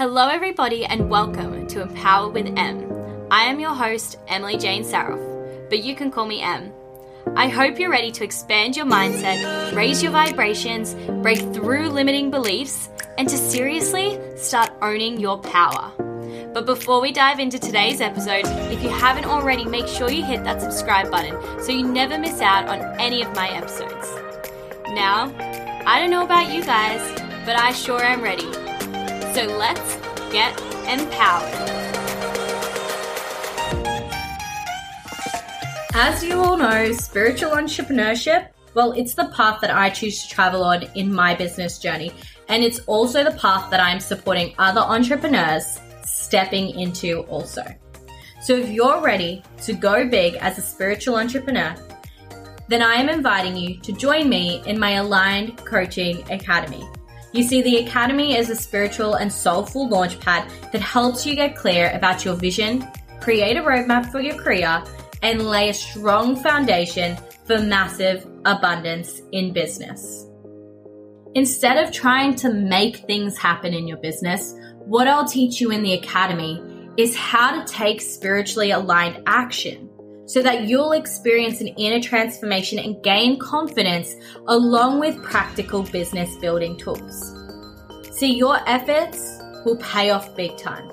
Hello, everybody, and welcome to Empower with M. I am your host, Emily Jane Saroff, but you can call me M. I hope you're ready to expand your mindset, raise your vibrations, break through limiting beliefs, and to seriously start owning your power. But before we dive into today's episode, if you haven't already, make sure you hit that subscribe button so you never miss out on any of my episodes. Now, I don't know about you guys, but I sure am ready. So let's get empowered. As you all know, spiritual entrepreneurship, well, it's the path that I choose to travel on in my business journey. And it's also the path that I'm supporting other entrepreneurs stepping into also. So if you're ready to go big as a spiritual entrepreneur, then I am inviting you to join me in my Aligned Coaching Academy. You see, the Academy is a spiritual and soulful launchpad that helps you get clear about your vision, create a roadmap for your career, and lay a strong foundation for massive abundance in business. Instead of trying to make things happen in your business, what I'll teach you in the Academy is how to take spiritually aligned action so that you'll experience an inner transformation and gain confidence along with practical business building tools. See, your efforts will pay off big time.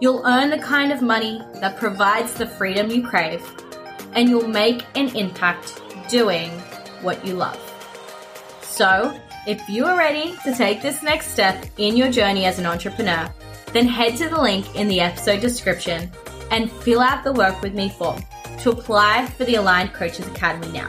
You'll earn the kind of money that provides the freedom you crave, and you'll make an impact doing what you love. So, if you are ready to take this next step in your journey as an entrepreneur, then head to the link in the episode description and fill out the work with me form to apply for the Aligned Coaches Academy now.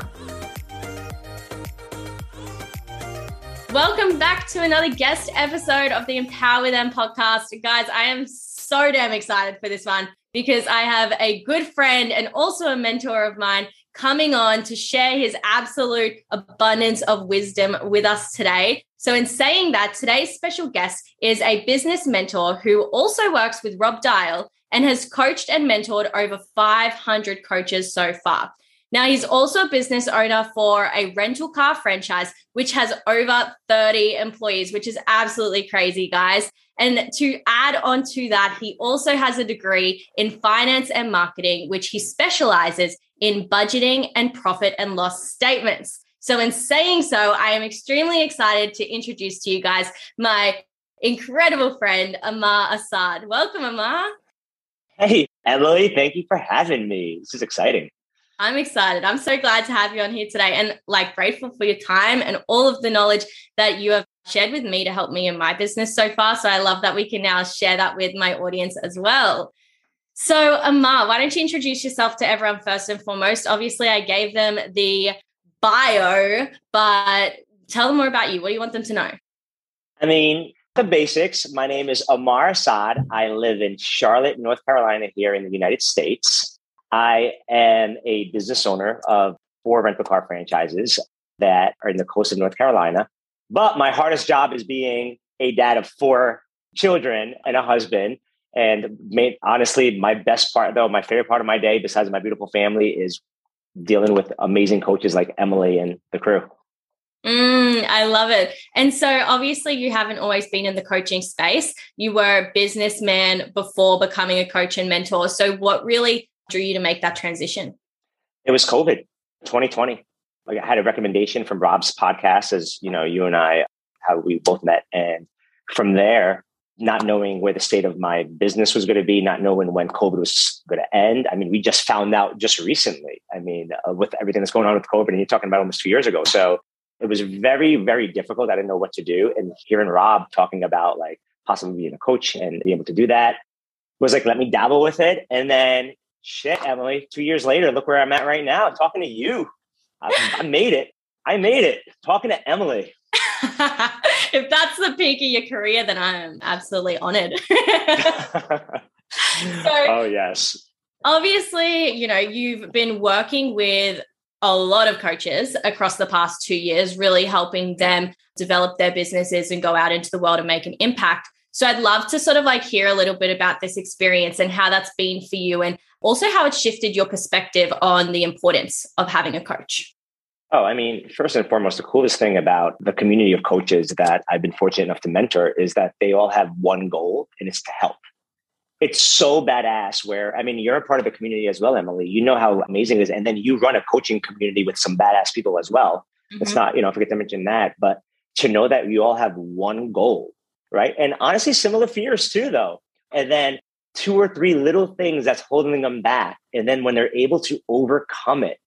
Welcome back to another guest episode of the Empower with M podcast. Guys, I am so damn excited for this one because I have a good friend and also a mentor of mine coming on to share his absolute abundance of wisdom with us today. So, in saying that, today's special guest is a business mentor who also works with Rob Dial and has coached and mentored over 500 coaches so far. Now, he's also a business owner for a rental car franchise, which has over 30 employees, which is absolutely crazy, guys. And to add on to that, he also has a degree in finance and marketing, which he specializes in budgeting and profit and loss statements. So, in saying so, I am extremely excited to introduce to you guys my incredible friend, Amar Assad. Welcome, Amar. Hey, Emily, thank you for having me. This is exciting. I'm excited. I'm so glad to have you on here today and like grateful for your time and all of the knowledge that you have shared with me to help me in my business so far. So I love that we can now share that with my audience as well. So, Amar, why don't you introduce yourself to everyone first and foremost? Obviously, I gave them the bio, but tell them more about you. What do you want them to know? I mean, the basics. My name is Amar Assad. I live in Charlotte, North Carolina, here in the United States. I am a business owner of four rental car franchises that are in the coast of North Carolina. But my hardest job is being a dad of four children and a husband. And made, honestly, my best part, though, my favorite part of my day, besides my beautiful family, is dealing with amazing coaches like Emily and the crew. Mm, I love it. And so, obviously, you haven't always been in the coaching space. You were a businessman before becoming a coach and mentor. So, what really drew you to make that transition? It was COVID 2020. Like I had a recommendation from Rob's podcast, as you know, you and I, how we both met. And from there, not knowing where the state of my business was going to be, not knowing when COVID was going to end. I mean, we just found out just recently. I mean, uh, with everything that's going on with COVID, and you're talking about almost two years ago. So it was very, very difficult. I didn't know what to do. And hearing Rob talking about like possibly being a coach and being able to do that was like, let me dabble with it. And then shit, Emily, two years later, look where I'm at right now, talking to you. I, I made it. I made it talking to Emily. if that's the peak of your career, then I'm absolutely honored. so, oh, yes. Obviously, you know, you've been working with a lot of coaches across the past two years, really helping them develop their businesses and go out into the world and make an impact. So I'd love to sort of like hear a little bit about this experience and how that's been for you and also how it shifted your perspective on the importance of having a coach. Oh, I mean, first and foremost, the coolest thing about the community of coaches that I've been fortunate enough to mentor is that they all have one goal and it's to help. It's so badass where, I mean, you're a part of the community as well, Emily. You know how amazing it is. And then you run a coaching community with some badass people as well. Mm-hmm. It's not, you know, I forget to mention that, but to know that you all have one goal, right? And honestly, similar fears too, though. And then two or three little things that's holding them back. And then when they're able to overcome it,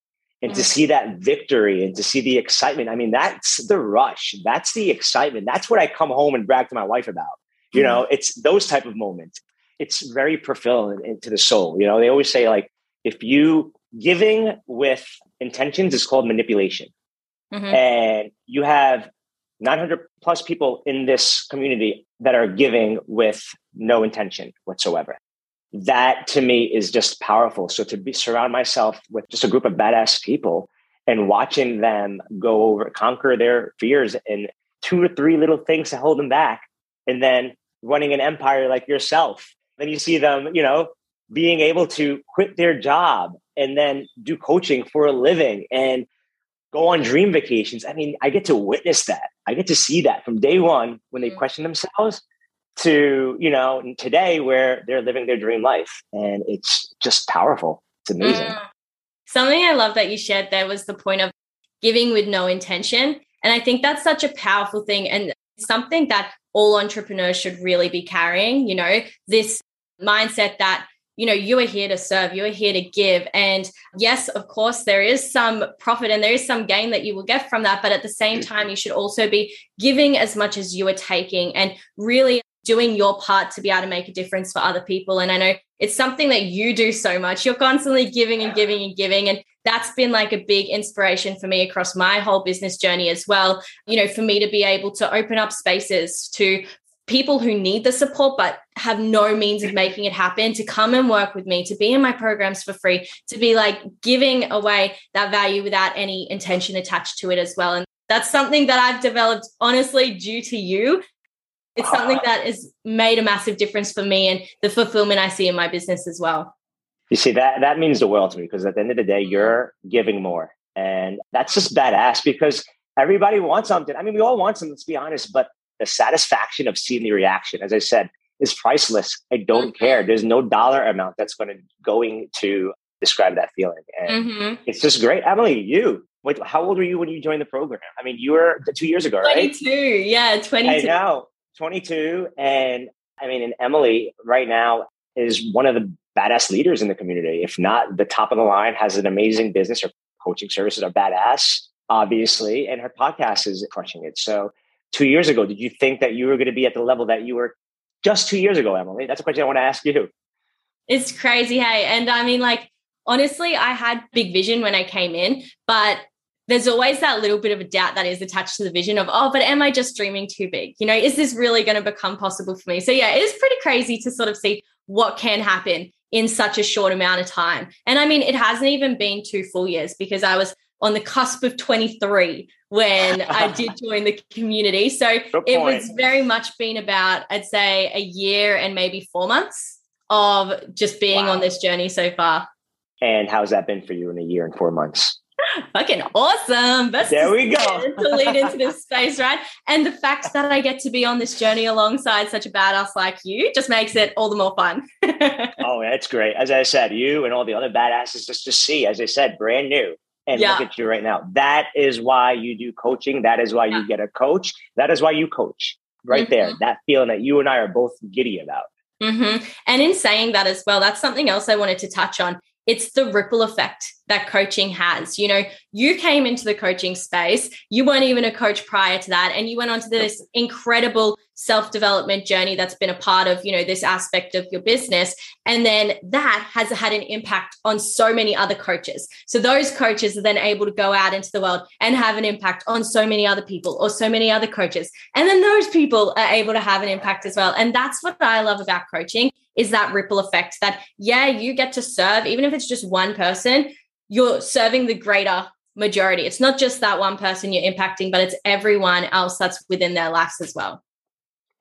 and to mm. see that victory and to see the excitement. I mean, that's the rush. That's the excitement. That's what I come home and brag to my wife about. You know, mm. it's those type of moments. It's very fulfilling to the soul. You know, they always say like if you giving with intentions is called manipulation. Mm-hmm. And you have 900 plus people in this community that are giving with no intention whatsoever that to me is just powerful. So to be surround myself with just a group of badass people and watching them go over, conquer their fears and two or three little things to hold them back, and then running an empire like yourself. Then you see them, you know, being able to quit their job and then do coaching for a living and go on dream vacations. I mean, I get to witness that. I get to see that from day one when they mm. question themselves to you know today where they're living their dream life and it's just powerful it's amazing mm. something i love that you shared there was the point of giving with no intention and i think that's such a powerful thing and something that all entrepreneurs should really be carrying you know this mindset that you know you are here to serve you are here to give and yes of course there is some profit and there is some gain that you will get from that but at the same time you should also be giving as much as you are taking and really doing your part to be able to make a difference for other people. And I know it's something that you do so much. You're constantly giving and giving and giving. And that's been like a big inspiration for me across my whole business journey as well. You know, for me to be able to open up spaces to people who need the support but have no means of making it happen to come and work with me to be in my programs for free to be like giving away that value without any intention attached to it as well and that's something that I've developed honestly due to you it's something that has made a massive difference for me and the fulfillment I see in my business as well. You see that that means the world to me because at the end of the day, mm-hmm. you're giving more, and that's just badass because everybody wants something. I mean, we all want something. Let's be honest, but the satisfaction of seeing the reaction, as I said, is priceless. I don't mm-hmm. care. There's no dollar amount that's going to going to describe that feeling, and mm-hmm. it's just great. Emily, you Wait, how old were you when you joined the program? I mean, you were two years ago, 22, right? 22, yeah, 22. I know. 22. And I mean, and Emily right now is one of the badass leaders in the community, if not the top of the line, has an amazing business. Her coaching services are badass, obviously, and her podcast is crushing it. So, two years ago, did you think that you were going to be at the level that you were just two years ago, Emily? That's a question I want to ask you. It's crazy. Hey, and I mean, like, honestly, I had big vision when I came in, but there's always that little bit of a doubt that is attached to the vision of, oh, but am I just dreaming too big? You know, is this really going to become possible for me? So, yeah, it is pretty crazy to sort of see what can happen in such a short amount of time. And I mean, it hasn't even been two full years because I was on the cusp of 23 when I did join the community. So it was very much been about, I'd say, a year and maybe four months of just being wow. on this journey so far. And how's that been for you in a year and four months? fucking awesome. Best there we go. to lead into this space, right? And the fact that I get to be on this journey alongside such a badass like you just makes it all the more fun. oh, that's great. As I said, you and all the other badasses just to see, as I said, brand new. And yeah. look at you right now. That is why you do coaching. That is why yeah. you get a coach. That is why you coach. Right mm-hmm. there. That feeling that you and I are both giddy about. Mm-hmm. And in saying that as well, that's something else I wanted to touch on it's the ripple effect that coaching has. You know, you came into the coaching space, you weren't even a coach prior to that, and you went on to this incredible self-development journey that's been a part of, you know, this aspect of your business. And then that has had an impact on so many other coaches. So those coaches are then able to go out into the world and have an impact on so many other people or so many other coaches. And then those people are able to have an impact as well. And that's what I love about coaching is that ripple effect that, yeah, you get to serve, even if it's just one person, you're serving the greater majority. It's not just that one person you're impacting, but it's everyone else that's within their lives as well.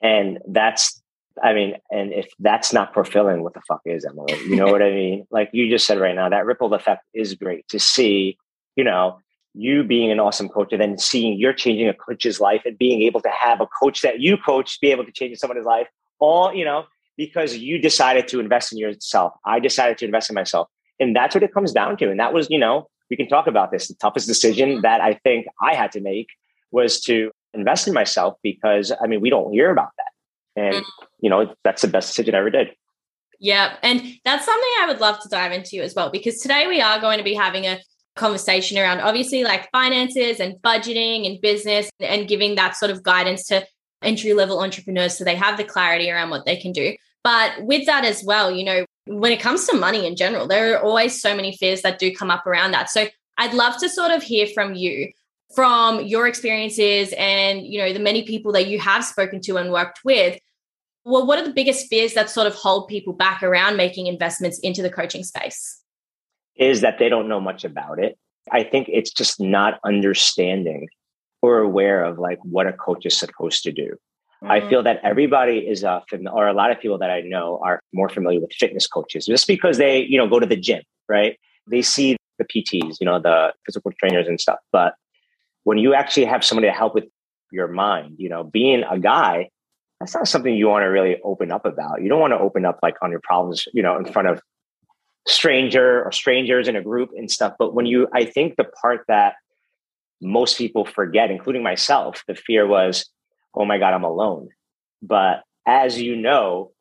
And that's, I mean, and if that's not fulfilling, what the fuck is Emily? You know what I mean? Like you just said right now, that ripple effect is great to see, you know, you being an awesome coach and then seeing you're changing a coach's life and being able to have a coach that you coach be able to change someone's life all you know because you decided to invest in yourself i decided to invest in myself and that's what it comes down to. And that was you know we can talk about this. The toughest decision that i think i had to make was to invest in myself because i mean we don't hear about that. And mm-hmm. you know that's the best decision i ever did. Yeah and that's something i would love to dive into as well because today we are going to be having a conversation around obviously like finances and budgeting and business and giving that sort of guidance to entry level entrepreneurs so they have the clarity around what they can do. But with that as well, you know, when it comes to money in general, there are always so many fears that do come up around that. So I'd love to sort of hear from you from your experiences and you know the many people that you have spoken to and worked with well what are the biggest fears that sort of hold people back around making investments into the coaching space is that they don't know much about it. I think it's just not understanding or aware of like what a coach is supposed to do. Mm-hmm. I feel that everybody is a fam- or a lot of people that I know are more familiar with fitness coaches just because they, you know, go to the gym, right? They see the PTs, you know, the physical trainers and stuff. But when you actually have somebody to help with your mind, you know, being a guy, that's not something you want to really open up about. You don't want to open up like on your problems, you know, in front of stranger or strangers in a group and stuff. But when you, I think the part that most people forget, including myself, the fear was, oh my God, I'm alone. But as you know,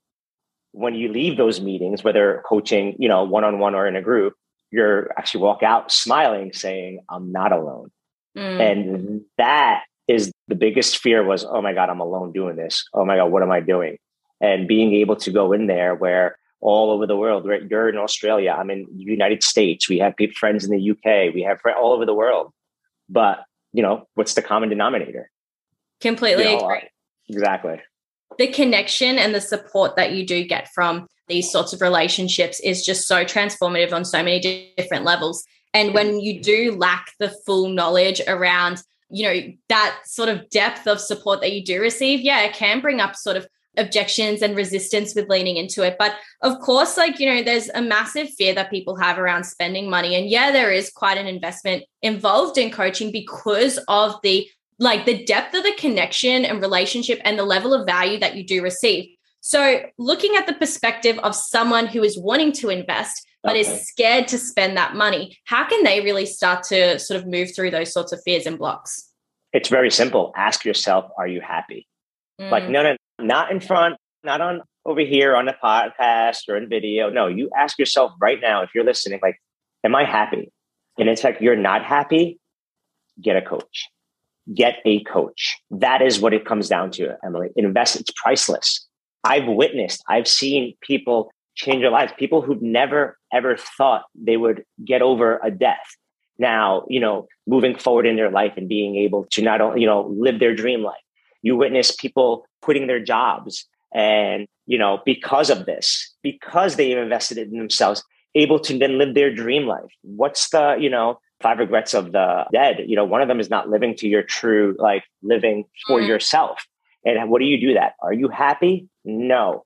when you leave those meetings, whether coaching, you know, one on one or in a group, you're actually walk out smiling, saying, I'm not alone. Mm. And that is the biggest fear was, oh my God, I'm alone doing this. Oh my God, what am I doing? And being able to go in there where all over the world. Right? You're in Australia. I'm in the United States. We have people, friends in the UK. We have friends all over the world. But you know, what's the common denominator? Completely you know, agree. Exactly. The connection and the support that you do get from these sorts of relationships is just so transformative on so many different levels. And when you do lack the full knowledge around, you know, that sort of depth of support that you do receive, yeah, it can bring up sort of objections and resistance with leaning into it. But of course, like, you know, there's a massive fear that people have around spending money. And yeah, there is quite an investment involved in coaching because of the like the depth of the connection and relationship and the level of value that you do receive. So, looking at the perspective of someone who is wanting to invest but okay. is scared to spend that money, how can they really start to sort of move through those sorts of fears and blocks? It's very simple. Ask yourself, are you happy? Mm. Like, no, no, not in front, not on over here on the podcast or in video. No, you ask yourself right now, if you're listening, like, am I happy? And in fact, you're not happy, get a coach. Get a coach. That is what it comes down to, Emily. Invest, it's priceless. I've witnessed, I've seen people change their lives, people who've never ever thought they would get over a death. Now, you know, moving forward in their life and being able to not only, you know, live their dream life. You witness people quitting their jobs and you know because of this because they've invested in themselves able to then live their dream life what's the you know five regrets of the dead. You know one of them is not living to your true like living for mm. yourself. And what do you do that? Are you happy? No.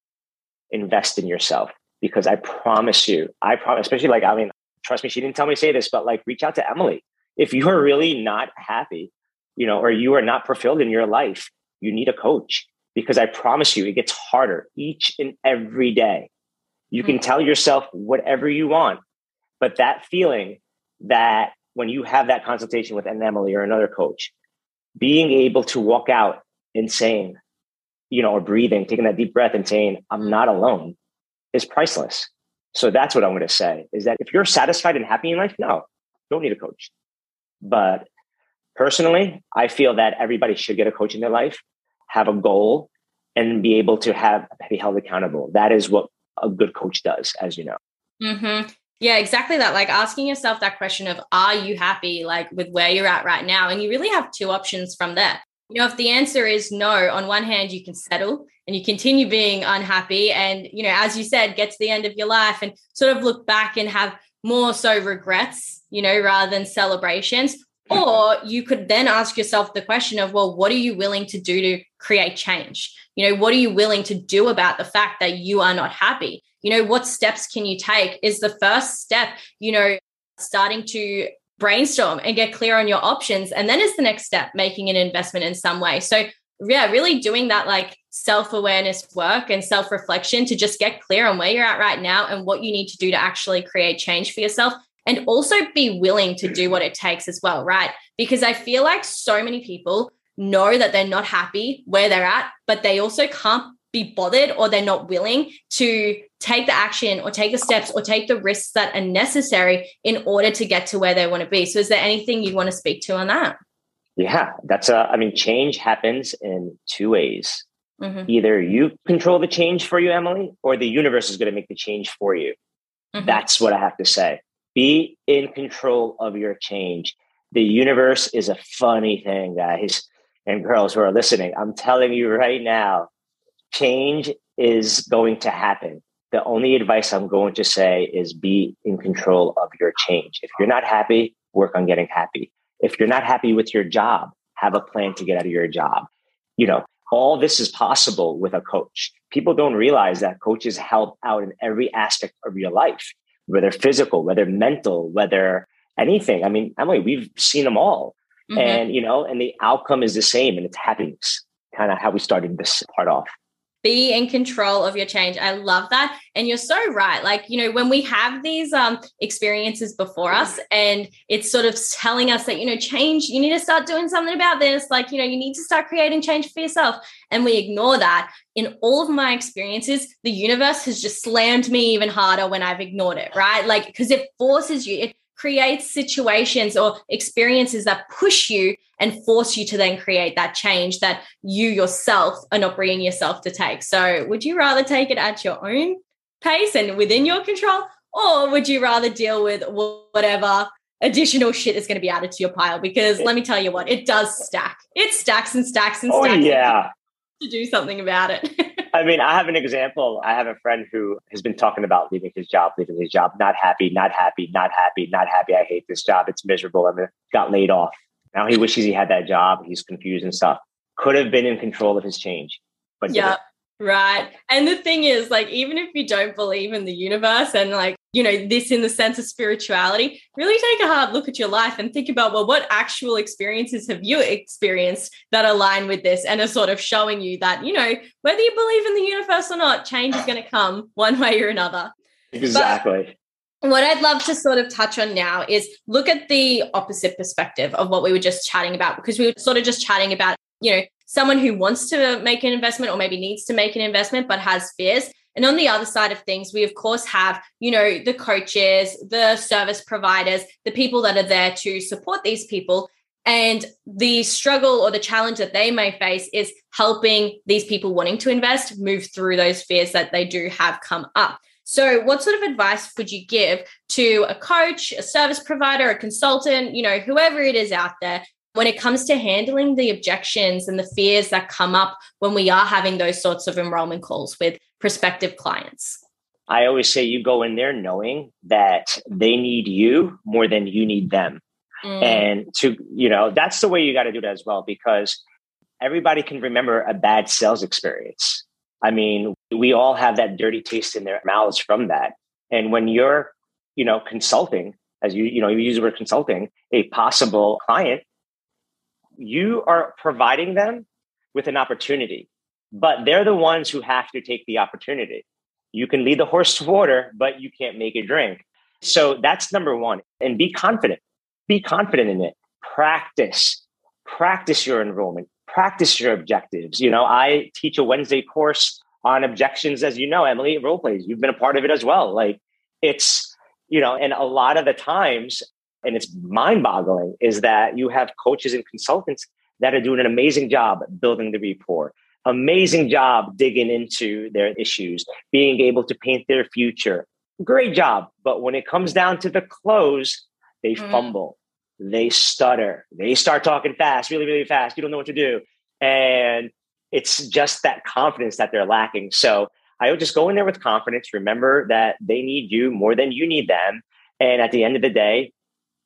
Invest in yourself. Because i promise you i promise especially like i mean trust me she didn't tell me to say this but like reach out to emily. If you are really not happy you know or you are not fulfilled in your life you need a coach. Because I promise you, it gets harder each and every day. You can hmm. tell yourself whatever you want, but that feeling that when you have that consultation with an Emily or another coach, being able to walk out and saying, you know, or breathing, taking that deep breath and saying, I'm not alone is priceless. So that's what I'm going to say is that if you're satisfied and happy in life, no, don't need a coach. But personally, I feel that everybody should get a coach in their life have a goal, and be able to have be held accountable. That is what a good coach does, as you know. Mm-hmm. Yeah, exactly that. Like asking yourself that question of, are you happy like with where you're at right now? And you really have two options from there. You know, if the answer is no, on one hand, you can settle and you continue being unhappy. And, you know, as you said, get to the end of your life and sort of look back and have more so regrets, you know, rather than celebrations. Or you could then ask yourself the question of, well, what are you willing to do to create change? You know, what are you willing to do about the fact that you are not happy? You know, what steps can you take? Is the first step, you know, starting to brainstorm and get clear on your options. And then is the next step, making an investment in some way. So, yeah, really doing that like self awareness work and self reflection to just get clear on where you're at right now and what you need to do to actually create change for yourself. And also be willing to do what it takes as well, right? Because I feel like so many people know that they're not happy where they're at, but they also can't be bothered or they're not willing to take the action or take the steps or take the risks that are necessary in order to get to where they want to be. So, is there anything you want to speak to on that? Yeah, that's a, I mean, change happens in two ways. Mm-hmm. Either you control the change for you, Emily, or the universe is going to make the change for you. Mm-hmm. That's what I have to say. Be in control of your change. The universe is a funny thing, guys and girls who are listening. I'm telling you right now, change is going to happen. The only advice I'm going to say is be in control of your change. If you're not happy, work on getting happy. If you're not happy with your job, have a plan to get out of your job. You know, all this is possible with a coach. People don't realize that coaches help out in every aspect of your life, whether physical, whether mental, whether anything. I mean, Emily, we've seen them all. Mm-hmm. And, you know, and the outcome is the same and it's happiness, kind of how we started this part off be in control of your change. I love that. And you're so right. Like, you know, when we have these um, experiences before us and it's sort of telling us that, you know, change, you need to start doing something about this. Like, you know, you need to start creating change for yourself. And we ignore that. In all of my experiences, the universe has just slammed me even harder when I've ignored it, right? Like, because it forces you, it creates situations or experiences that push you and force you to then create that change that you yourself are not bringing yourself to take. So, would you rather take it at your own pace and within your control, or would you rather deal with whatever additional shit is going to be added to your pile? Because let me tell you what, it does stack. It stacks and stacks and oh, stacks. Oh, yeah. To do something about it. I mean, I have an example. I have a friend who has been talking about leaving his job, leaving his job, not happy, not happy, not happy, not happy. I hate this job. It's miserable. I mean, got laid off. Now he wishes he had that job. He's confused and stuff. Could have been in control of his change, but yeah, right. And the thing is, like, even if you don't believe in the universe and like you know, this in the sense of spirituality, really take a hard look at your life and think about, well, what actual experiences have you experienced that align with this and are sort of showing you that, you know, whether you believe in the universe or not, change is going to come one way or another. Exactly. But what I'd love to sort of touch on now is look at the opposite perspective of what we were just chatting about, because we were sort of just chatting about, you know, someone who wants to make an investment or maybe needs to make an investment but has fears and on the other side of things, we of course have, you know, the coaches, the service providers, the people that are there to support these people. And the struggle or the challenge that they may face is helping these people wanting to invest move through those fears that they do have come up. So, what sort of advice would you give to a coach, a service provider, a consultant, you know, whoever it is out there when it comes to handling the objections and the fears that come up when we are having those sorts of enrollment calls with prospective clients? I always say you go in there knowing that they need you more than you need them. Mm. And to, you know, that's the way you got to do it as well, because everybody can remember a bad sales experience. I mean, we all have that dirty taste in their mouths from that. And when you're, you know, consulting, as you, you know, you use the word consulting, a possible client, you are providing them with an opportunity, but they're the ones who have to take the opportunity. You can lead the horse to water, but you can't make it drink. So that's number one. And be confident. Be confident in it. Practice. Practice your enrollment. Practice your objectives. You know, I teach a Wednesday course on objections, as you know, Emily, role plays. You've been a part of it as well. Like it's, you know, and a lot of the times and it's mind boggling is that you have coaches and consultants that are doing an amazing job building the rapport, amazing job digging into their issues, being able to paint their future. Great job. But when it comes down to the close, they mm. fumble, they stutter, they start talking fast, really, really fast. You don't know what to do. And it's just that confidence that they're lacking. So I would just go in there with confidence. Remember that they need you more than you need them. And at the end of the day,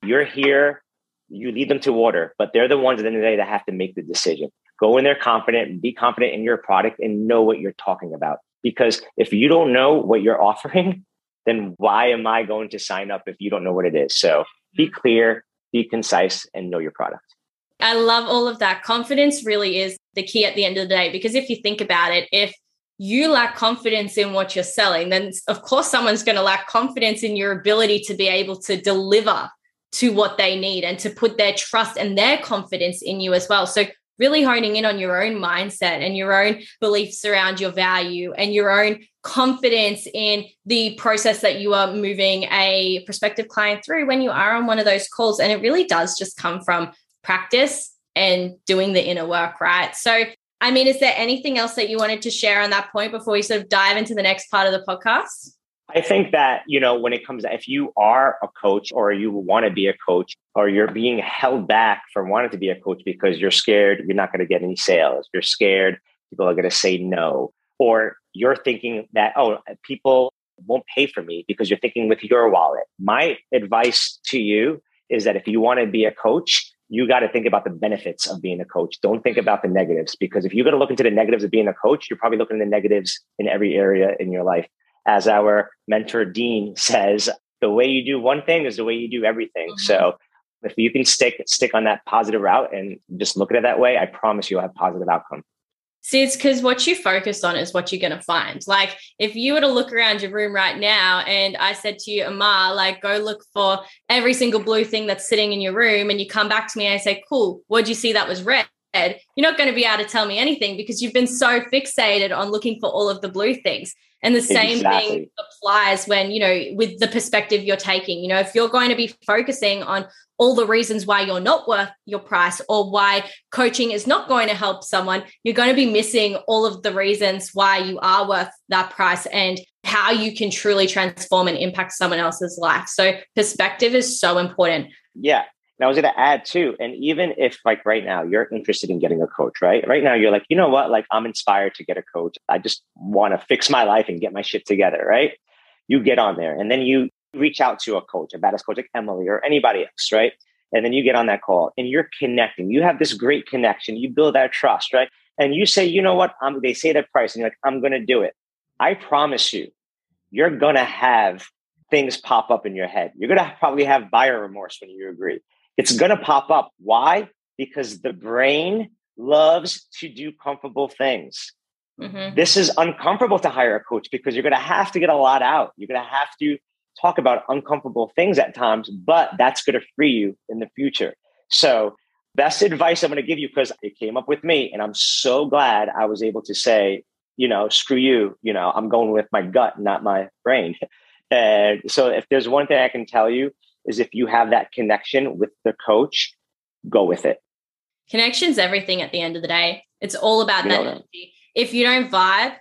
you're here, you lead them to water, but they're the ones at the end of the day that have to make the decision. Go in there confident be confident in your product and know what you're talking about. Because if you don't know what you're offering, then why am I going to sign up if you don't know what it is? So be clear, be concise, and know your product. I love all of that. Confidence really is the key at the end of the day because if you think about it, if you lack confidence in what you're selling, then of course someone's going to lack confidence in your ability to be able to deliver to what they need and to put their trust and their confidence in you as well. So really honing in on your own mindset and your own beliefs around your value and your own confidence in the process that you are moving a prospective client through when you are on one of those calls. And it really does just come from practice and doing the inner work, right? So, I mean, is there anything else that you wanted to share on that point before we sort of dive into the next part of the podcast? I think that, you know, when it comes if you are a coach or you want to be a coach or you're being held back from wanting to be a coach because you're scared you're not going to get any sales, you're scared people are going to say no, or you're thinking that, oh, people won't pay for me because you're thinking with your wallet. My advice to you is that if you want to be a coach, you got to think about the benefits of being a coach. Don't think about the negatives because if you're going to look into the negatives of being a coach, you're probably looking at the negatives in every area in your life as our mentor Dean says, the way you do one thing is the way you do everything. Mm-hmm. So if you can stick stick on that positive route and just look at it that way, I promise you'll have positive outcome. See, it's because what you focus on is what you're going to find. Like, if you were to look around your room right now and I said to you, Amar, like, go look for every single blue thing that's sitting in your room, and you come back to me and I say, cool, what'd you see that was red? You're not going to be able to tell me anything because you've been so fixated on looking for all of the blue things. And the same exactly. thing applies when, you know, with the perspective you're taking. You know, if you're going to be focusing on all the reasons why you're not worth your price or why coaching is not going to help someone, you're going to be missing all of the reasons why you are worth that price and how you can truly transform and impact someone else's life. So, perspective is so important. Yeah. And I was going to add too, and even if like right now you're interested in getting a coach, right? Right now you're like, you know what? Like I'm inspired to get a coach. I just want to fix my life and get my shit together, right? You get on there and then you reach out to a coach, a badass coach like Emily or anybody else, right? And then you get on that call and you're connecting. You have this great connection. You build that trust, right? And you say, you know what? I'm, they say that price and you're like, I'm going to do it. I promise you, you're going to have things pop up in your head. You're going to probably have buyer remorse when you agree it's going to pop up. Why? Because the brain loves to do comfortable things. Mm-hmm. This is uncomfortable to hire a coach because you're going to have to get a lot out. You're going to have to talk about uncomfortable things at times, but that's going to free you in the future. So, best advice I'm going to give you because it came up with me, and I'm so glad I was able to say, you know, screw you. You know, I'm going with my gut, not my brain. And so, if there's one thing I can tell you, is if you have that connection with the coach, go with it. Connection's everything at the end of the day. It's all about you that energy. If you don't vibe,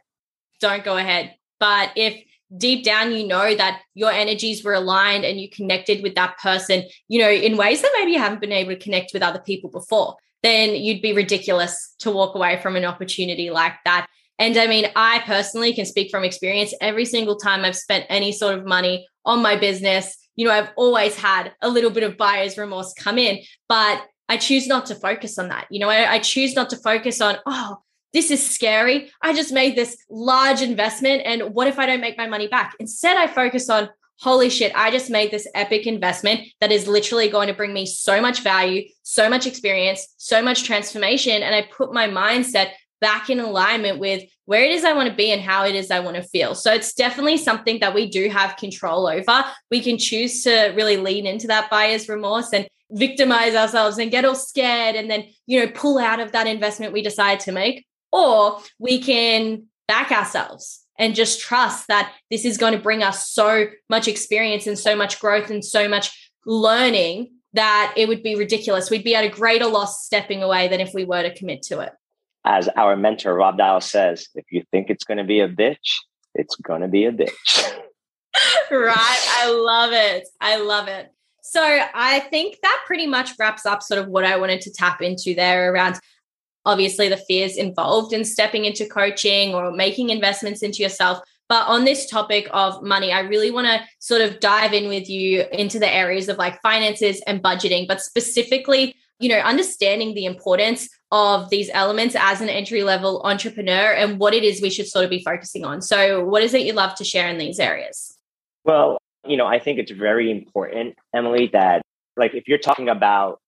don't go ahead. But if deep down you know that your energies were aligned and you connected with that person, you know, in ways that maybe you haven't been able to connect with other people before, then you'd be ridiculous to walk away from an opportunity like that. And I mean, I personally can speak from experience. Every single time I've spent any sort of money on my business, you know, I've always had a little bit of buyer's remorse come in, but I choose not to focus on that. You know, I, I choose not to focus on, oh, this is scary. I just made this large investment. And what if I don't make my money back? Instead, I focus on, holy shit, I just made this epic investment that is literally going to bring me so much value, so much experience, so much transformation. And I put my mindset back in alignment with where it is I want to be and how it is I want to feel. So it's definitely something that we do have control over. We can choose to really lean into that buyer's remorse and victimize ourselves and get all scared and then, you know, pull out of that investment we decide to make. Or we can back ourselves and just trust that this is going to bring us so much experience and so much growth and so much learning that it would be ridiculous. We'd be at a greater loss stepping away than if we were to commit to it as our mentor Rob Dial says, if you think it's going to be a bitch, it's going to be a bitch. right. I love it. I love it. So I think that pretty much wraps up sort of what I wanted to tap into there around obviously the fears involved in stepping into coaching or making investments into yourself. But on this topic of money, I really want to sort of dive in with you into the areas of like finances and budgeting, but specifically, you know, understanding the importance of these elements as an entry level entrepreneur and what it is we should sort of be focusing on. So, what is it you'd love to share in these areas? Well, you know, I think it's very important, Emily, that Like if you're talking about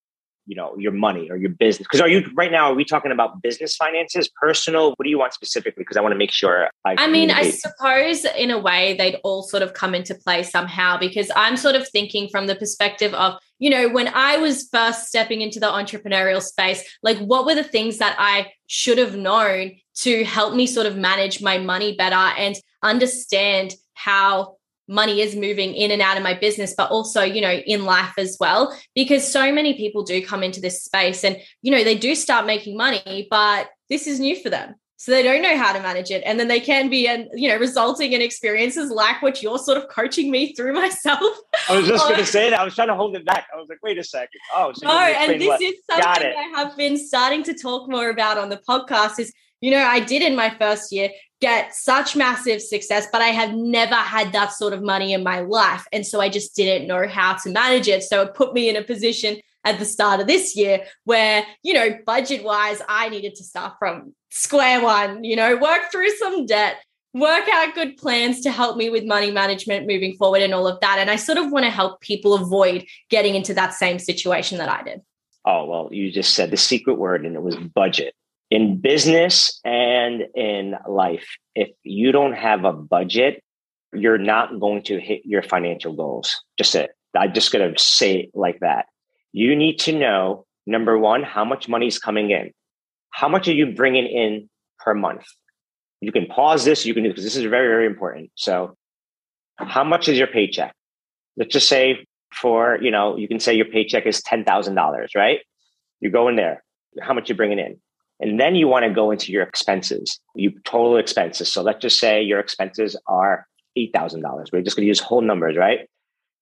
you know your money or your business? Because are you right now are we talking about business finances personal? What do you want specifically? Because i want to make sure i i mean i suppose in a way they'd all sort of come into play somehow because i'm sort of thinking from the perspective of you know when i was first stepping into the entrepreneurial space like what were the things that i should have known to help me sort of manage my money better and understand how money is moving in and out of my business but also you know in life as well because so many people do come into this space and you know they do start making money but this is new for them. So they don't know how to manage it. And then they can be and you know resulting in experiences like what you're sort of coaching me through myself. I was just going to say that. I was trying to hold it back. I was like wait a second. Oh so no and this what? is something i have been starting to talk more about on the podcast is you know i did in my first year get such massive success, but I have never had that sort of money in my life. And so I just didn't know how to manage it. So it put me in a position at the start of this year where, you know, budget wise, I needed to start from square one, you know, work through some debt, work out good plans to help me with money management moving forward and all of that. And I sort of want to help people avoid getting into that same situation that I did. Oh, well, you just said the secret word and it was budget in business and in life, if you don't have a budget, you're not going to hit your financial goals. Just it. I'm just going to say it like that. You need to know number one, how much money is coming in. How much are you bringing in per month? You can pause this. You can do because this is very, very important. So, how much is your paycheck? Let's just say for you know, you can say your paycheck is ten thousand dollars, right? You go in there. How much you bringing in? And then you want to go into your expenses, you total expenses. So let's just say your expenses are $8,000. We're just going to use whole numbers, right?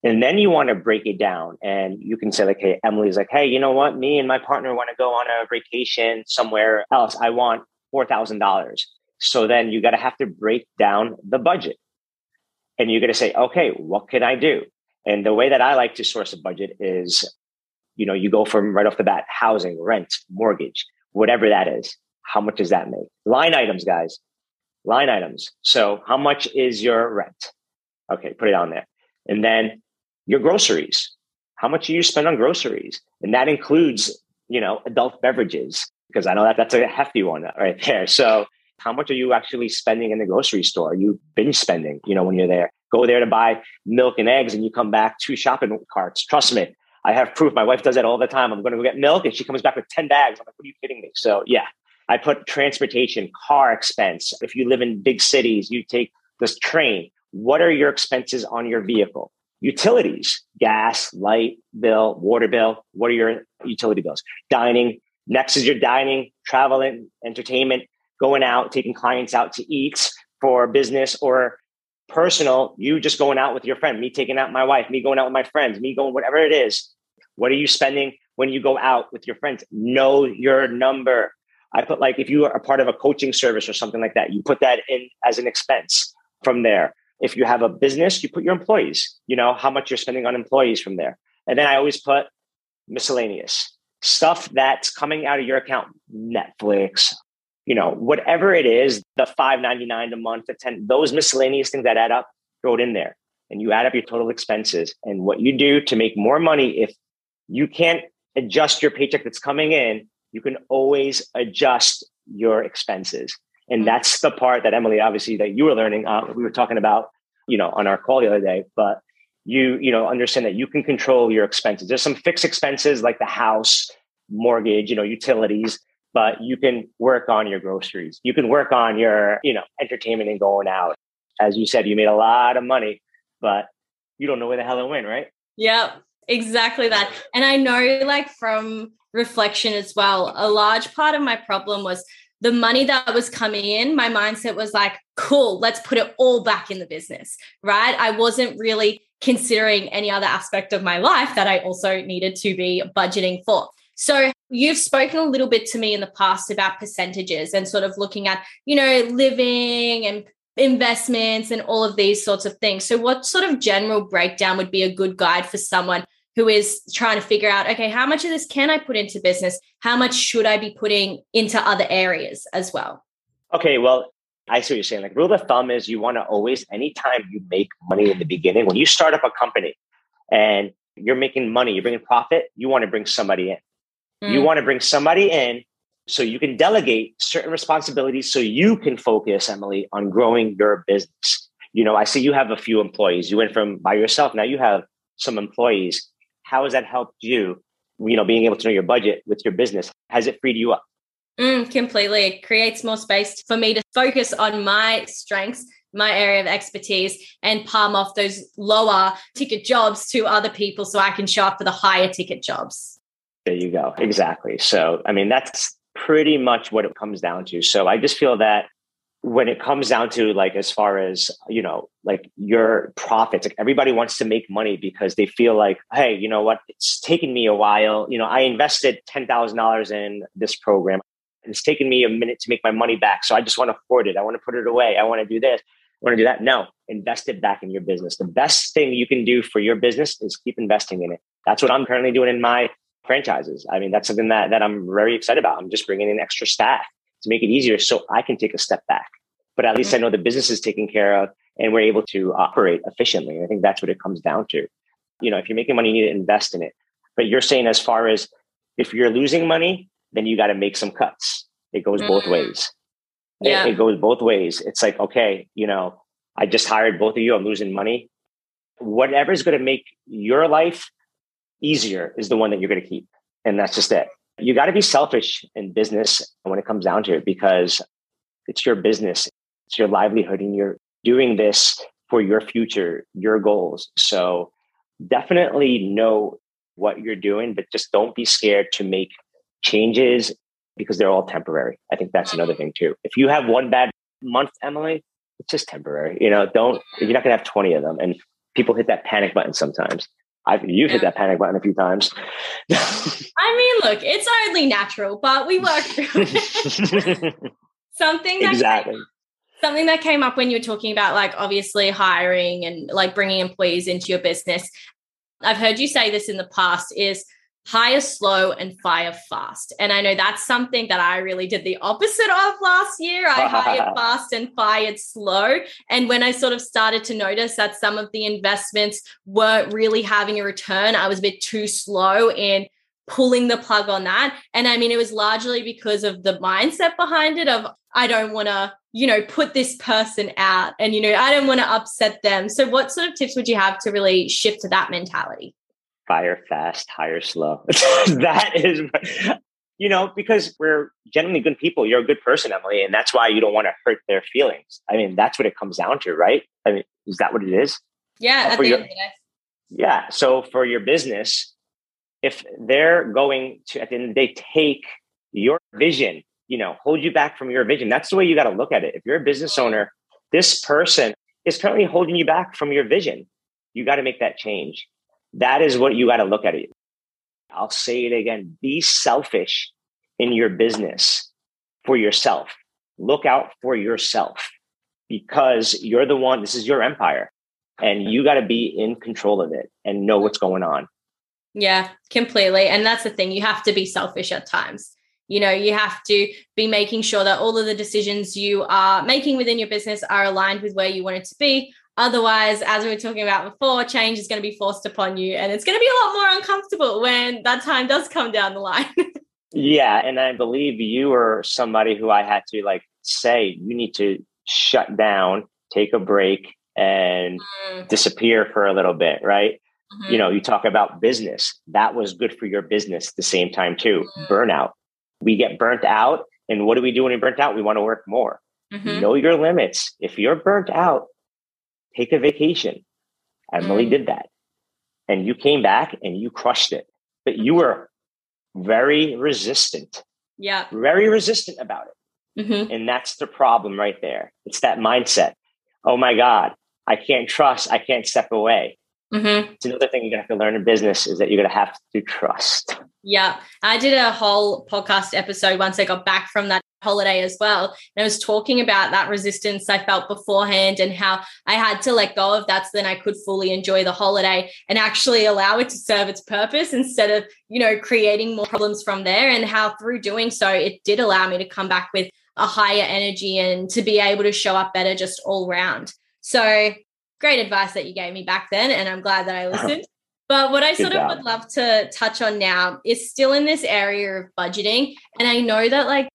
And then you want to break it down and you can say like, Hey, Emily's like, Hey, you know what? Me and my partner want to go on a vacation somewhere else. I want $4,000. So then you got to have to break down the budget and you're going to say, okay, what can I do? And the way that I like to source a budget is, you know, you go from right off the bat, housing, rent, mortgage whatever that is. How much does that make? Line items, guys. Line items. So how much is your rent? Okay, put it on there. And then your groceries. How much do you spend on groceries? And that includes, you know, adult beverages, because I know that that's a hefty one right there. So how much are you actually spending in the grocery store? You binge spending, you know, when you're there. Go there to buy milk and eggs and you come back two shopping carts. Trust me, I have proof. My wife does that all the time. I'm going to go get milk and she comes back with 10 bags. I'm like, what are you kidding me? So, yeah, I put transportation, car expense. If you live in big cities, you take this train. What are your expenses on your vehicle? Utilities, gas, light bill, water bill. What are your utility bills? Dining. Next is your dining, traveling, entertainment, going out, taking clients out to eat for business or personal, you just going out with your friend, me taking out my wife, me going out with my friends, me going whatever it is. What are you spending when you go out with your friends? Know your number. I put like if you are a part of a coaching service or something like that, you put that in as an expense from there. If you have a business, you put your employees, you know, how much you're spending on employees from there. And then I always put miscellaneous stuff that's coming out of your account, Netflix, you know, whatever it is, the five ninety nine a month, the ten, those miscellaneous things that add up, throw it in there, and you add up your total expenses. And what you do to make more money, if you can't adjust your paycheck that's coming in, you can always adjust your expenses. And mm-hmm. that's the part that Emily, obviously, that you were learning. Uh, we were talking about, you know, on our call the other day, but you, you know, understand that you can control your expenses. There's some fixed expenses like the house, mortgage, you know, utilities but you can work on your groceries. You can work on your, you know, entertainment and going out. As you said, you made a lot of money, but you don't know where the hell it went, right? Yeah, exactly that. And I know, like, from reflection as well, a large part of my problem was the money that was coming in. My mindset was like, cool, let's put it all back in the business, right? I wasn't really considering any other aspect of my life that I also needed to be budgeting for. So you've spoken a little bit to me in the past about percentages and sort of looking at, you know, living and investments and all of these sorts of things. So what sort of general breakdown would be a good guide for someone who is trying to figure out, okay, how much of this can I put into business? How much should I be putting into other areas as well? Okay, well, I see what you're saying. Like rule of thumb is you want to always, anytime you make money in the beginning, when you start up a company and you're making money, you're bringing profit, you want to bring somebody in. Mm. You want to bring somebody in so you can delegate certain responsibilities so you can focus, Emily, on growing your business. You know, I see you have a few employees. You went from by yourself, now you have some employees. How has that helped you, you know, being able to know your budget with your business? Has it freed you up? Mm, completely. It creates more space for me to focus on my strengths, my area of expertise, and palm off those lower ticket jobs to other people so I can show up for the higher ticket jobs. There you go. Exactly. So, I mean, that's pretty much what it comes down to. So, I just feel that when it comes down to like as far as you know like your profits like everybody wants to make money because they feel like hey you know what it's taken me a while you know i invested $10000 in this program it's taken me a minute to make my money back. So I just want to hoard it. I want to put it away. I want to do this. I want to do that. No, invest it back in your business. The best thing you can do for your business is keep investing in it. That's what I'm currently doing in my franchises. I mean, that's something that, that I'm very excited about. I'm just bringing in extra staff to make it easier so I can take a step back. But at least I know the business is taken care of and we're able to operate efficiently. And I think that's what it comes down to. You know, if you're making money, you need to invest in it. But you're saying as far as if you're losing money, then you got to make some cuts. It goes mm both ways. Yeah. It, it goes both ways. It's like, okay, you know, I just hired both of you. I'm losing money. Whatever's going to make your life easier is the one that you're going to keep. And that's just it. You got to be selfish in business when it comes down to it because it's your business, it's your livelihood, and you're doing this for your future, your goals. So definitely know what you're doing, but just don't be scared to make changes because they're all temporary. I think that's another thing too. If you have one bad month, Emily, it's just temporary. You know, don't you're not gonna have 20 of them. And people hit that panic button sometimes. I've you've hit that panic button a few times. I mean, look, it's only natural, but we work through it. something that exactly. Came, something that came up when you were talking about like obviously hiring and like bringing employees into your business. I've heard you say this in the past is hire slow and fire fast. And I know that's something that I really did the opposite of last year. I hired fast and fired slow. And when I sort of started to notice that some of the investments weren't really having a return, I was a bit too slow in pulling the plug on that. And I mean, it was largely because of the mindset behind it of I don't want to, you know, put this person out and, you know, I don't want to upset them. So what sort of tips would you have to really shift to that mentality? Fire fast, hire slow. that is, you know, because we're generally good people. You're a good person, Emily, and that's why you don't want to hurt their feelings. I mean, that's what it comes down to, right? I mean, is that what it is? Yeah. Your, yeah. So for your business, if they're going to, at the end of the day, take your vision, you know, hold you back from your vision, that's the way you got to look at it. If you're a business owner, this person is currently holding you back from your vision. You got to make that change. That is what you got to look at it. I'll say it again be selfish in your business for yourself. Look out for yourself because you're the one, this is your empire, and you got to be in control of it and know what's going on. Yeah, completely. And that's the thing. You have to be selfish at times. You know, you have to be making sure that all of the decisions you are making within your business are aligned with where you want it to be, Otherwise, as we were talking about before, change is going to be forced upon you and it's going to be a lot more uncomfortable when that time does come down the line. yeah. And I believe you were somebody who I had to like say, you need to shut down, take a break, and mm. disappear for a little bit, right? Mm-hmm. You know, you talk about business. That was good for your business at the same time, too. Mm. Burnout. We get burnt out. And what do we do when we burnt out? We want to work more. Mm-hmm. Know your limits. If you're burnt out, take a vacation. Emily mm. did that. And you came back and you crushed it. But you were very resistant. Yeah. Very resistant about it. Mm-hmm. And that's the problem right there. It's that mindset. Oh my God, I can't trust. I can't step away. Mm-hmm. It's another thing you're gonna have to learn in business is that you're gonna have to trust. Yeah, I did a whole podcast episode once I got back from that holiday as well. And I was talking about that resistance I felt beforehand and how I had to let go of that so then I could fully enjoy the holiday and actually allow it to serve its purpose instead of, you know, creating more problems from there. And how through doing so, it did allow me to come back with a higher energy and to be able to show up better just all round. So great advice that you gave me back then. And I'm glad that I uh-huh. listened. But what I sort of would love to touch on now is still in this area of budgeting. And I know that, like,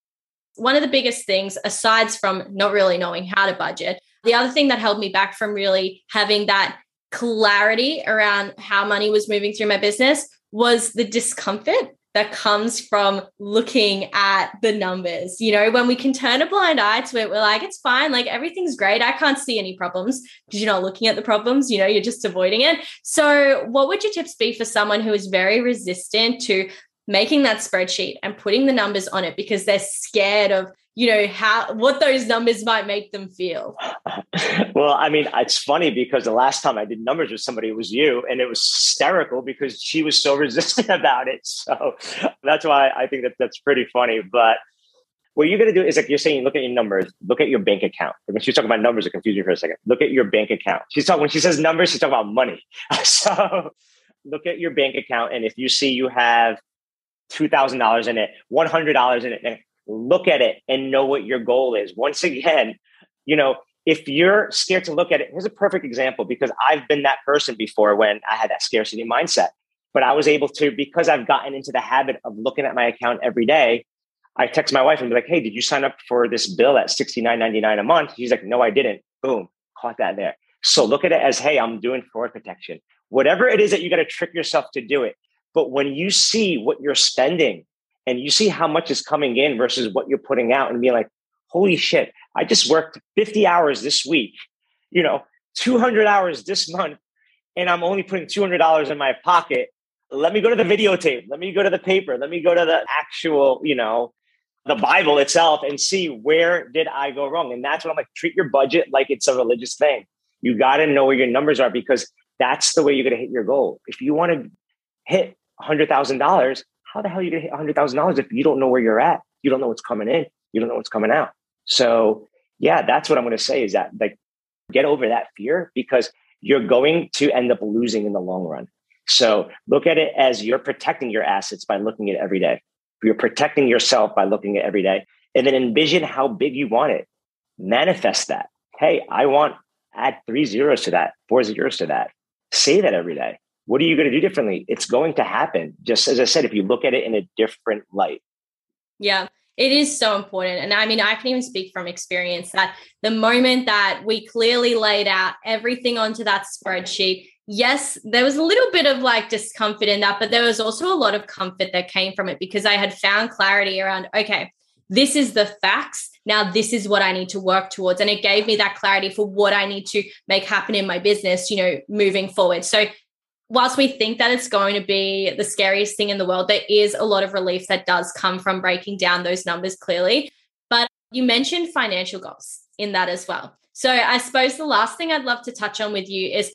one of the biggest things, aside from not really knowing how to budget, the other thing that held me back from really having that clarity around how money was moving through my business was the discomfort that comes from looking at the numbers. You know, when we can turn a blind eye to it, we're like, it's fine, like everything's great. I can't see any problems because you're not looking at the problems, you know, you're just avoiding it. So, what would your tips be for someone who is very resistant to making that spreadsheet and putting the numbers on it because they're scared of you know how what those numbers might make them feel. Well i mean it's funny because the last time i did numbers with somebody it was you and it was hysterical because she was so resistant about it. So that's why i think that that's pretty funny. But what you're going to do is like you're saying look at your numbers look at your bank account. When she's talking about numbers it confused me for a second. Look at your bank account. She's talking when she says numbers she's talking about money. So look at your bank account and if you see you have $2000 in it $100 in it look at it and know what your goal is. Once again, you know, if you're scared to look at it, here's a perfect example because I've been that person before when I had that scarcity mindset. But I was able to, because I've gotten into the habit of looking at my account every day, I text my wife and be like, hey, did you sign up for this bill at $69.99 a month? She's like, no, I didn't. Boom, caught that there. So look at it as, hey, I'm doing fraud protection. Whatever it is that you got to trick yourself to do it. But when you see what you're spending and you see how much is coming in versus what you're putting out and being like, holy shit, I just worked 50 hours this week, you know, 200 hours this month, and I'm only putting $200 in my pocket. Let me go to the videotape. Let me go to the paper. Let me go to the actual, you know, the Bible itself and see where did I go wrong. And that's what I'm like, treat your budget like it's a religious thing. You got to know where your numbers are because that's the way you're going to hit your goal. If you want to hit $100,000, how the hell are you going to hit $100,000 if you don't know where you're at? You don't know what's coming in. You don't know what's coming out. So, yeah, that's what I'm going to say is that like get over that fear because you're going to end up losing in the long run. So, look at it as you're protecting your assets by looking at it every day. You're protecting yourself by looking at it every day. And then envision how big you want it. Manifest that. Hey, I want add three zeros to that, four zeros to that. Say that every day. What are you going to do differently? It's going to happen. Just as I said, if you look at it in a different light. Yeah, it is so important. And I mean, I can even speak from experience that the moment that we clearly laid out everything onto that spreadsheet, yes, there was a little bit of like discomfort in that, but there was also a lot of comfort that came from it because I had found clarity around, okay, this is the facts. Now, this is what I need to work towards. And it gave me that clarity for what I need to make happen in my business, you know, moving forward. So whilst we think that it's going to be the scariest thing in the world, there is a lot of relief that does come from breaking down those numbers clearly. But you mentioned financial goals in that as well. So I suppose the last thing I'd love to touch on with you is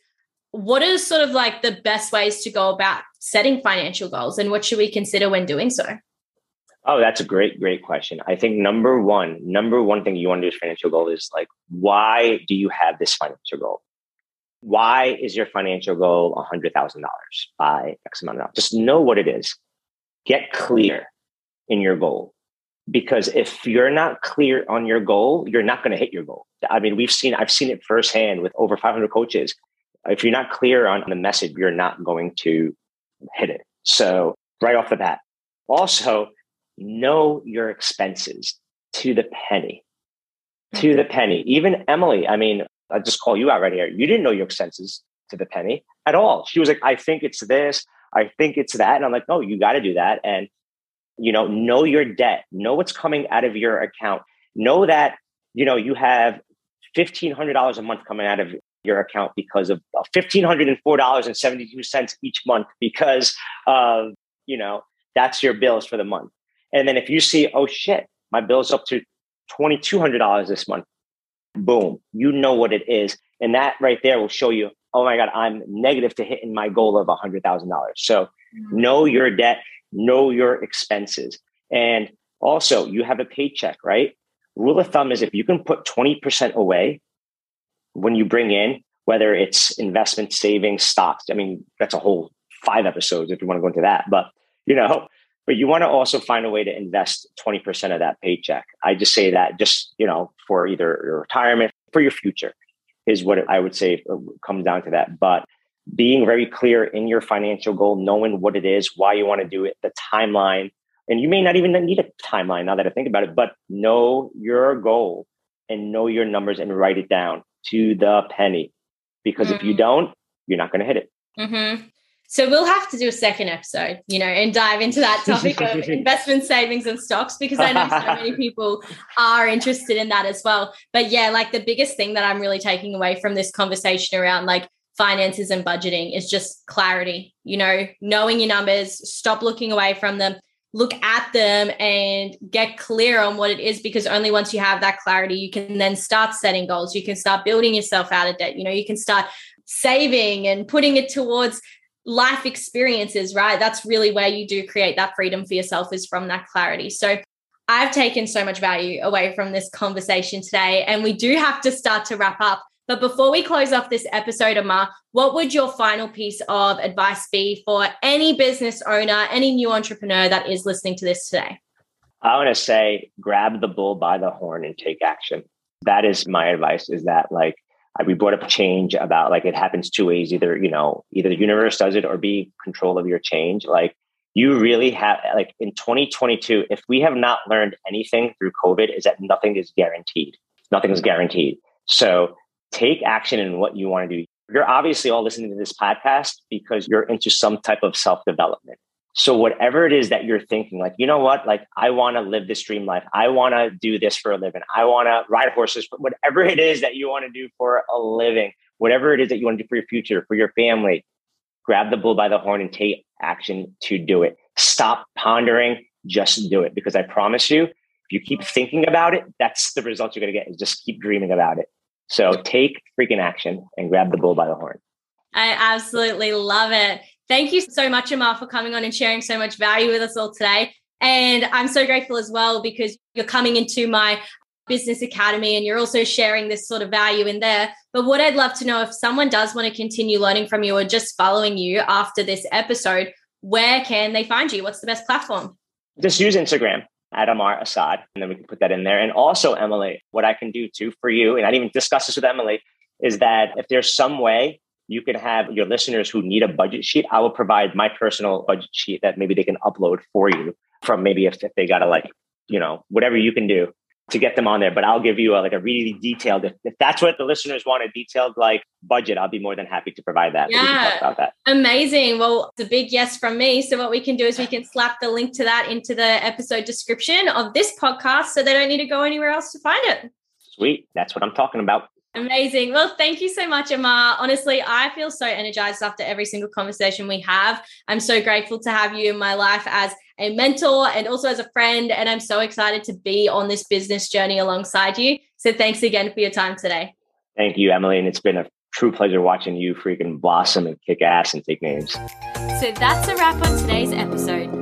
what are sort of like the best ways to go about setting financial goals and what should we consider when doing so? Oh, that's a great, great question. I think number one, number one thing you want to do is financial goal is like, why do you have this financial goal? Why is your financial goal $100,000 by X amount of dollars? Just know what it is. Get clear in your goal. Because if you're not clear on your goal, you're not going to hit your goal. I mean, we've seen, I've seen it firsthand with over 500 coaches. If you're not clear on the message, you're not going to hit it. So, right off the bat. Also, know your expenses to the penny. To the penny. Even Emily, I mean, I just call you out right here. You didn't know your expenses to the penny at all. She was like, I think it's this, I think it's that. And I'm like, no, you got to do that. And, you know, know your debt, know what's coming out of your account, know that, you know, you have $1,500 a month coming out of your account because of uh, $1,504.72 each month because of, you know, that's your bills for the month. And then if you see, oh shit, my bill's up to $2,200 this month, boom, you know what it is. And that right there will show you, oh my God, I'm negative to hitting my goal of $100,000. So mm-hmm. know your debt, know your expenses. And also, you have a paycheck, right? Rule of thumb is if you can put 20% away when you bring in, whether it's investment, savings, stocks, I mean, that's a whole five episodes if you want to go into that. But, you know, but you want to also find a way to invest 20% of that paycheck. I just say that just, you know, for either your retirement, for your future is what I would say comes down to that. But being very clear in your financial goal, knowing what it is, why you want to do it, the timeline. And you may not even need a timeline now that I think about it, but know your goal and know your numbers and write it down to the penny. Because mm-hmm. if you mm. don't, you're not going to hit it. Mm-hmm. So we'll have to do a second episode, you know, and dive into that topic of investment savings and stocks because I know so many people are interested in that as well. But yeah, like the biggest thing that I'm really taking away from this conversation around like finances and budgeting is just clarity, you know, knowing your numbers, stop looking away from them, look at them and get clear on what it is because only once you have that clarity you can then start setting goals you can start building yourself out of debt you know you can start saving and putting it towards life experiences, right? That's really where you do create that freedom for yourself is from that clarity. So I've taken so much value away from this conversation today, and we do have to start to wrap up. But before we close off this episode, Amar, what would your final piece of advice be for any business owner, any new entrepreneur that is listening to this today? I want to say grab the bull by the horn and take action. That is my advice is that like Uh, we brought up change about like it happens two ways either you know either the universe does it or be control of your change. Like you really have like in 2022 if we have not learned anything through covid is that nothing is guaranteed. Nothing is guaranteed. So take action in what you want to do. You're obviously all listening to this podcast because you're into some type of self development so whatever it is that you're thinking, like, you know what, like I want to live this dream life. I want to do this for a living. I want to ride horses, but whatever it is that you want to do for a living, whatever it is that you want to do for your future, for your family, grab the bull by the horn and take action to do it. Stop pondering, just do it. Because I promise you, if you keep thinking about it, that's the result you're going to get. Is just keep dreaming about it. So take freaking action and grab the bull by the horn. I absolutely love it. Thank you so much, Amar, for coming on and sharing so much value with us all today. And I'm so grateful as well because you're coming into my business academy and you're also sharing this sort of value in there. But what I'd love to know if someone does want to continue learning from you or just following you after this episode, where can they find you? What's the best platform? Just use Instagram at Amar Assad, and then we can put that in there. And also, Emily, what I can do too for you, and I didn't even discuss this with Emily, is that if there's some way you can have your listeners who need a budget sheet. I will provide my personal budget sheet that maybe they can upload for you from maybe if, if they got to like, you know, whatever you can do to get them on there. But I'll give you a, like a really detailed, if, if that's what the listeners want, a detailed like budget, I'll be more than happy to provide that. Yeah. about that. Amazing. Well, it's a big yes from me. So what we can do is we can slap the link to that into the episode description of this podcast so they don't need to go anywhere else to find it. Sweet. That's what I'm talking about. Amazing. Well, thank you so much, Amar. Honestly, I feel so energized after every single conversation we have. I'm so grateful to have you in my life as a mentor and also as a friend. And I'm so excited to be on this business journey alongside you. So thanks again for your time today. Thank you, Emily. And it's been a true pleasure watching you freaking blossom and kick ass and take names. So that's a wrap on today's episode.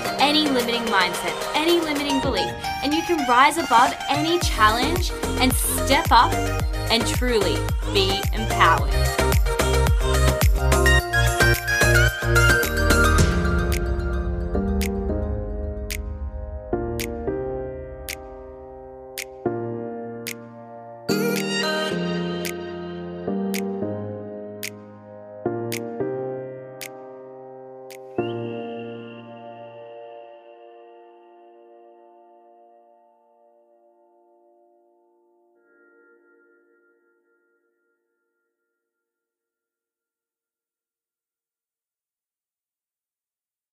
any limiting mindset, any limiting belief, and you can rise above any challenge and step up and truly be empowered.